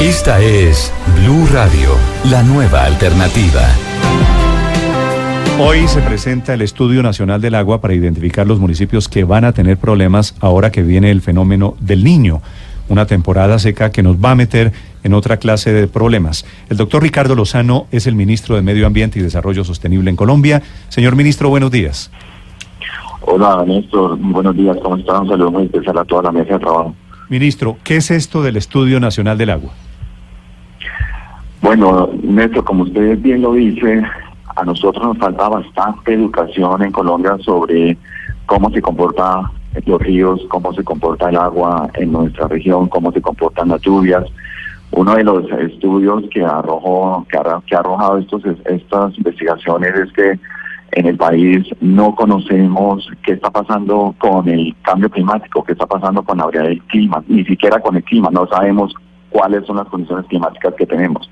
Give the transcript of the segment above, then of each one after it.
Esta es Blue Radio, la nueva alternativa. Hoy se presenta el Estudio Nacional del Agua para identificar los municipios que van a tener problemas ahora que viene el fenómeno del niño, una temporada seca que nos va a meter en otra clase de problemas. El doctor Ricardo Lozano es el ministro de Medio Ambiente y Desarrollo Sostenible en Colombia. Señor ministro, buenos días. Hola, Néstor. Buenos días. ¿Cómo están? Un saludo muy especial a toda la mesa de trabajo. Ministro, ¿qué es esto del Estudio Nacional del Agua? Bueno, Néstor, como usted bien lo dice, a nosotros nos falta bastante educación en Colombia sobre cómo se comporta los ríos, cómo se comporta el agua en nuestra región, cómo se comportan las lluvias. Uno de los estudios que arrojó, que ha, que ha arrojado estos, estas investigaciones es que en el país no conocemos qué está pasando con el cambio climático, qué está pasando con la variedad del clima, ni siquiera con el clima, no sabemos cuáles son las condiciones climáticas que tenemos.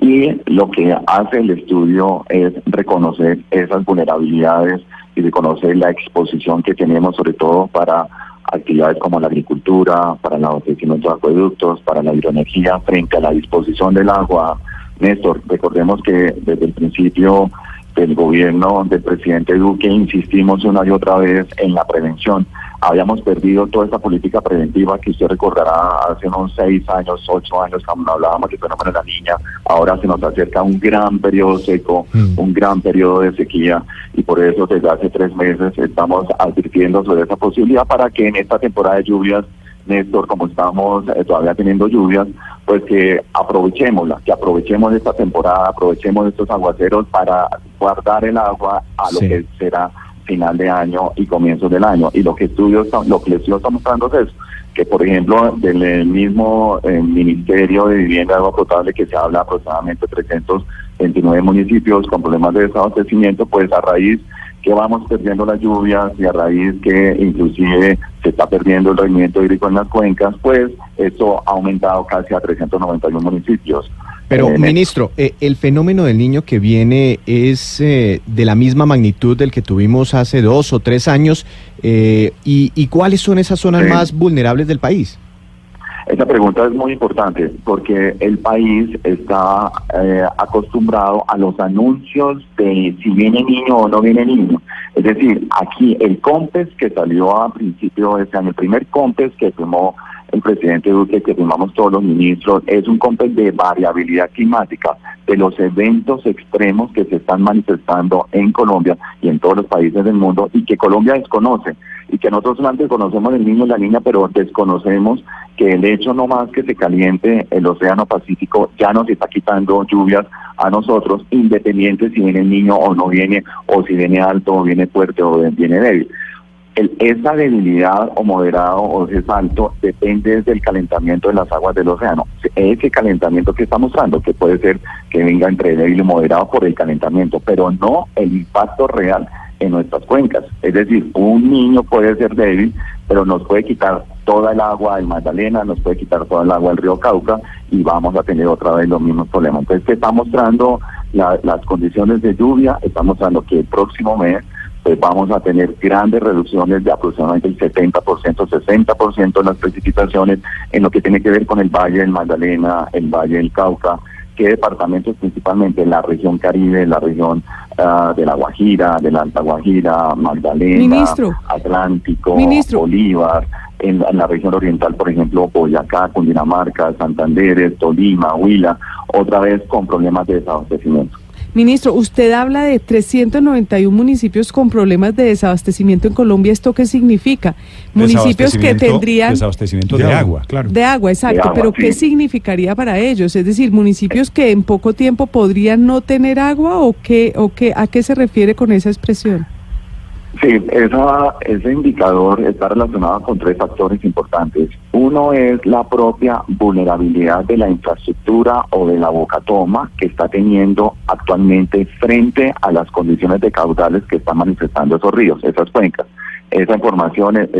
Y lo que hace el estudio es reconocer esas vulnerabilidades y reconocer la exposición que tenemos, sobre todo para actividades como la agricultura, para el abastecimiento de acueductos, para la hidroenergía, frente a la disposición del agua. Néstor, recordemos que desde el principio del gobierno del presidente Duque insistimos una y otra vez en la prevención. Habíamos perdido toda esta política preventiva que usted recordará hace unos seis años, ocho años, cuando hablábamos del fenómeno de la niña. Ahora se nos acerca un gran periodo seco, mm. un gran periodo de sequía y por eso desde hace tres meses estamos advirtiendo sobre esa posibilidad para que en esta temporada de lluvias Néstor, como estamos eh, todavía teniendo lluvias, pues que aprovechémosla, que aprovechemos esta temporada, aprovechemos estos aguaceros para guardar el agua a lo que será final de año y comienzo del año. Y lo que estudios, lo que el estudio está mostrando es que, por ejemplo, del mismo eh, Ministerio de Vivienda y Agua Potable, que se habla aproximadamente 329 municipios con problemas de desabastecimiento, pues a raíz que vamos perdiendo las lluvias y a raíz que inclusive se está perdiendo el rendimiento hídrico en las cuencas, pues esto ha aumentado casi a 391 municipios. Pero, eh, ministro, eh, el fenómeno del niño que viene es eh, de la misma magnitud del que tuvimos hace dos o tres años. Y, ¿Y cuáles son esas zonas más vulnerables del país? Esta pregunta es muy importante porque el país está eh, acostumbrado a los anuncios de si viene niño o no viene niño. Es decir, aquí el COMPES que salió a principio de este año, el primer COMPES que firmó el presidente Duque, que firmamos todos los ministros, es un COMPES de variabilidad climática, de los eventos extremos que se están manifestando en Colombia y en todos los países del mundo y que Colombia desconoce y que nosotros solamente conocemos el niño y la niña, pero desconocemos que el hecho no más que se caliente el Océano Pacífico ya nos está quitando lluvias a nosotros, independiente si viene el niño o no viene, o si viene alto o viene fuerte o viene débil. El, esa debilidad o moderado o ese alto depende del calentamiento de las aguas del océano. Ese calentamiento que está mostrando, que puede ser que venga entre débil y moderado por el calentamiento, pero no el impacto real en nuestras cuencas. Es decir, un niño puede ser débil, pero nos puede quitar toda el agua del Magdalena, nos puede quitar toda el agua del río Cauca y vamos a tener otra vez los mismos problemas. Entonces, que está mostrando las condiciones de lluvia, está mostrando que el próximo mes pues vamos a tener grandes reducciones de aproximadamente el 70%, 60% en las precipitaciones en lo que tiene que ver con el Valle del Magdalena, el Valle del Cauca, qué departamentos principalmente en la región Caribe, la región uh, de la Guajira, de la Alta Guajira, Magdalena, Atlántico, Bolívar, en, la región oriental, por ejemplo, Boyacá, Cundinamarca, Santander, Tolima, Huila, otra vez con problemas de desabastecimiento. Ministro, usted habla de 391 municipios con problemas de desabastecimiento en Colombia. ¿Esto qué significa? Municipios que tendrían... Desabastecimiento de, agua, claro. De agua, exacto. pero ¿qué significaría para ellos? Es decir, municipios que en poco tiempo podrían no tener agua o qué, o qué, a qué se refiere con esa expresión? Sí, esa, ese indicador está relacionado con tres factores importantes. Uno es la propia vulnerabilidad de la infraestructura o de la boca toma que está teniendo actualmente frente a las condiciones de caudales que están manifestando esos ríos, esas cuencas. Esa información es,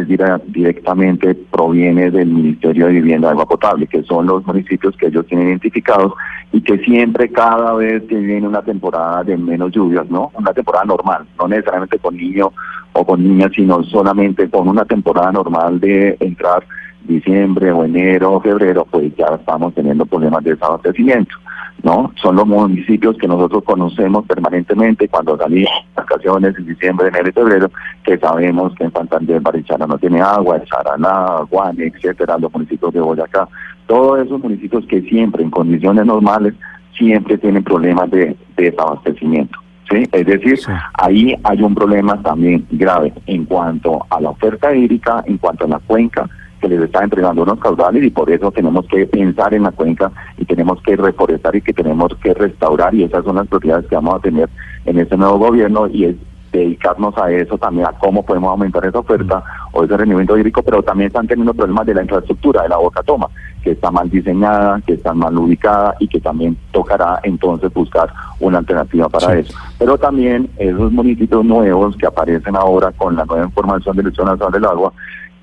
directamente proviene del Ministerio de Vivienda y Agua Potable, que son los municipios que ellos tienen identificados y que siempre cada vez que viene una temporada de menos lluvias, ¿no? Una temporada normal, no necesariamente con niños o con niñas, sino solamente con una temporada normal de entrar diciembre o enero o febrero, pues ya estamos teniendo problemas de desabastecimiento. ¿No? Son los municipios que nosotros conocemos permanentemente cuando salimos vacaciones en diciembre, enero y febrero, que sabemos que en Santander, Barichara no tiene agua, Saraná, Guane, etcétera, los municipios de Boyacá, todos esos municipios que siempre en condiciones normales siempre tienen problemas de, desabastecimiento. ¿Sí? Es decir, ahí hay un problema también grave en cuanto a la oferta hídrica, en cuanto a la cuenca, que les está entregando unos caudales y por eso tenemos que pensar en la cuenca y tenemos que reforestar y que tenemos que restaurar y esas son las prioridades que vamos a tener en este nuevo gobierno y es dedicarnos a eso también, a cómo podemos aumentar esa oferta o ese rendimiento hídrico, pero también están teniendo problemas de la infraestructura, de la boca toma, que está mal diseñada, que está mal ubicada y que también tocará entonces buscar una alternativa para eso. Pero también esos municipios nuevos que aparecen ahora con la nueva información del Instituto Nacional del Agua,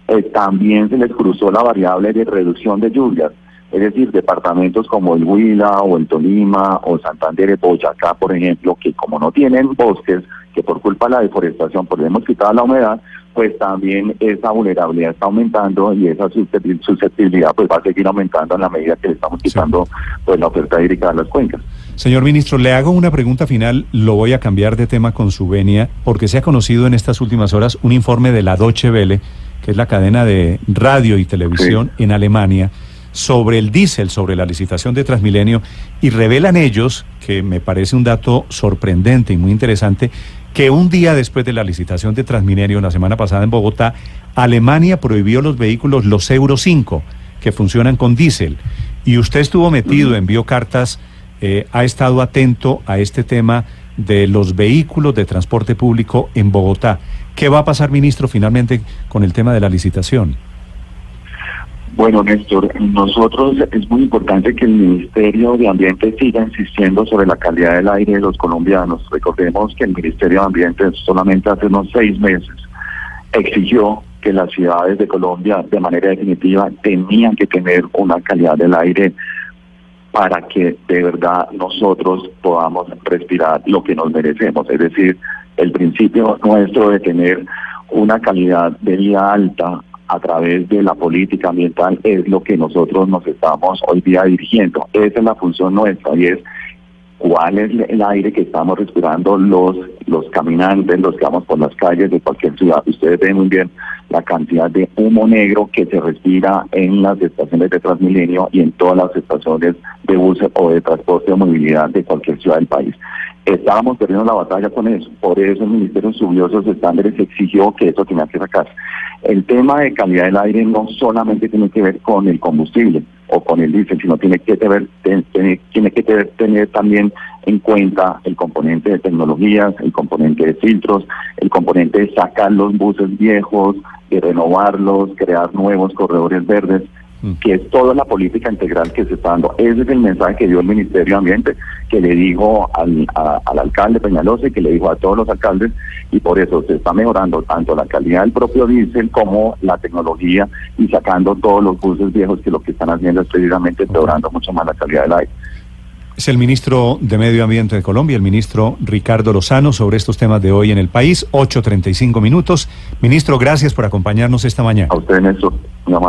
eh, también se les cruzó la variable de reducción de lluvias. Es decir, departamentos como el Huila o el Tolima o Santander, Boyacá, por ejemplo, que como no tienen bosques, que por culpa de la deforestación, pues hemos quitado la humedad, pues también esa vulnerabilidad está aumentando y esa susceptibilidad pues va a seguir aumentando en la medida que le estamos quitando pues la oferta hídrica de las cuencas. Señor ministro, le hago una pregunta final, lo voy a cambiar de tema con su venia, porque se ha conocido en estas últimas horas un informe de la Deutsche Welle que es la cadena de radio y televisión en Alemania, sobre el diésel, sobre la licitación de Transmilenio, y revelan ellos, que me parece un dato sorprendente y muy interesante, que un día después de la licitación de Transmilenio, la semana pasada en Bogotá, Alemania prohibió los vehículos, los Euro 5, que funcionan con diésel. Y usted estuvo metido, envió cartas, eh, ha estado atento a este tema de los vehículos de transporte público en Bogotá. ¿Qué va a pasar, ministro, finalmente con el tema de la licitación? Bueno, Néstor, nosotros es muy importante que el Ministerio de Ambiente siga insistiendo sobre la calidad del aire de los colombianos. Recordemos que el Ministerio de Ambiente solamente hace unos seis meses exigió que las ciudades de Colombia de manera definitiva tenían que tener una calidad del aire para que de verdad nosotros podamos respirar lo que nos merecemos, es decir, el principio nuestro de tener una calidad de vida alta a través de la política ambiental es lo que nosotros nos estamos hoy día dirigiendo. Esa es la función nuestra y es cuál es el aire que estamos respirando los, los caminantes, los que vamos por las calles de cualquier ciudad. Ustedes ven muy bien la cantidad de humo negro que se respira en las estaciones de Transmilenio y en todas las estaciones de bus o de transporte o movilidad de cualquier ciudad del país. Estábamos perdiendo la batalla con eso, por eso el Ministerio subió esos estándares exigió que eso tenía que sacar. El tema de calidad del aire no solamente tiene que ver con el combustible o con el diésel, sino tiene que, tener, tiene que tener también en cuenta el componente de tecnologías, el componente de filtros, el componente de sacar los buses viejos, de renovarlos, crear nuevos corredores verdes. Mm. que es toda la política integral que se está dando. Ese es el mensaje que dio el Ministerio de Ambiente, que le dijo al, al alcalde Peñalosa y que le dijo a todos los alcaldes, y por eso se está mejorando tanto la calidad del propio diésel como la tecnología y sacando todos los buses viejos que lo que están haciendo es precisamente empeorando mucho más la calidad del aire. Es el ministro de Medio Ambiente de Colombia, el ministro Ricardo Lozano, sobre estos temas de hoy en el país. 8.35 minutos. Ministro, gracias por acompañarnos esta mañana. A usted, Néstor. Una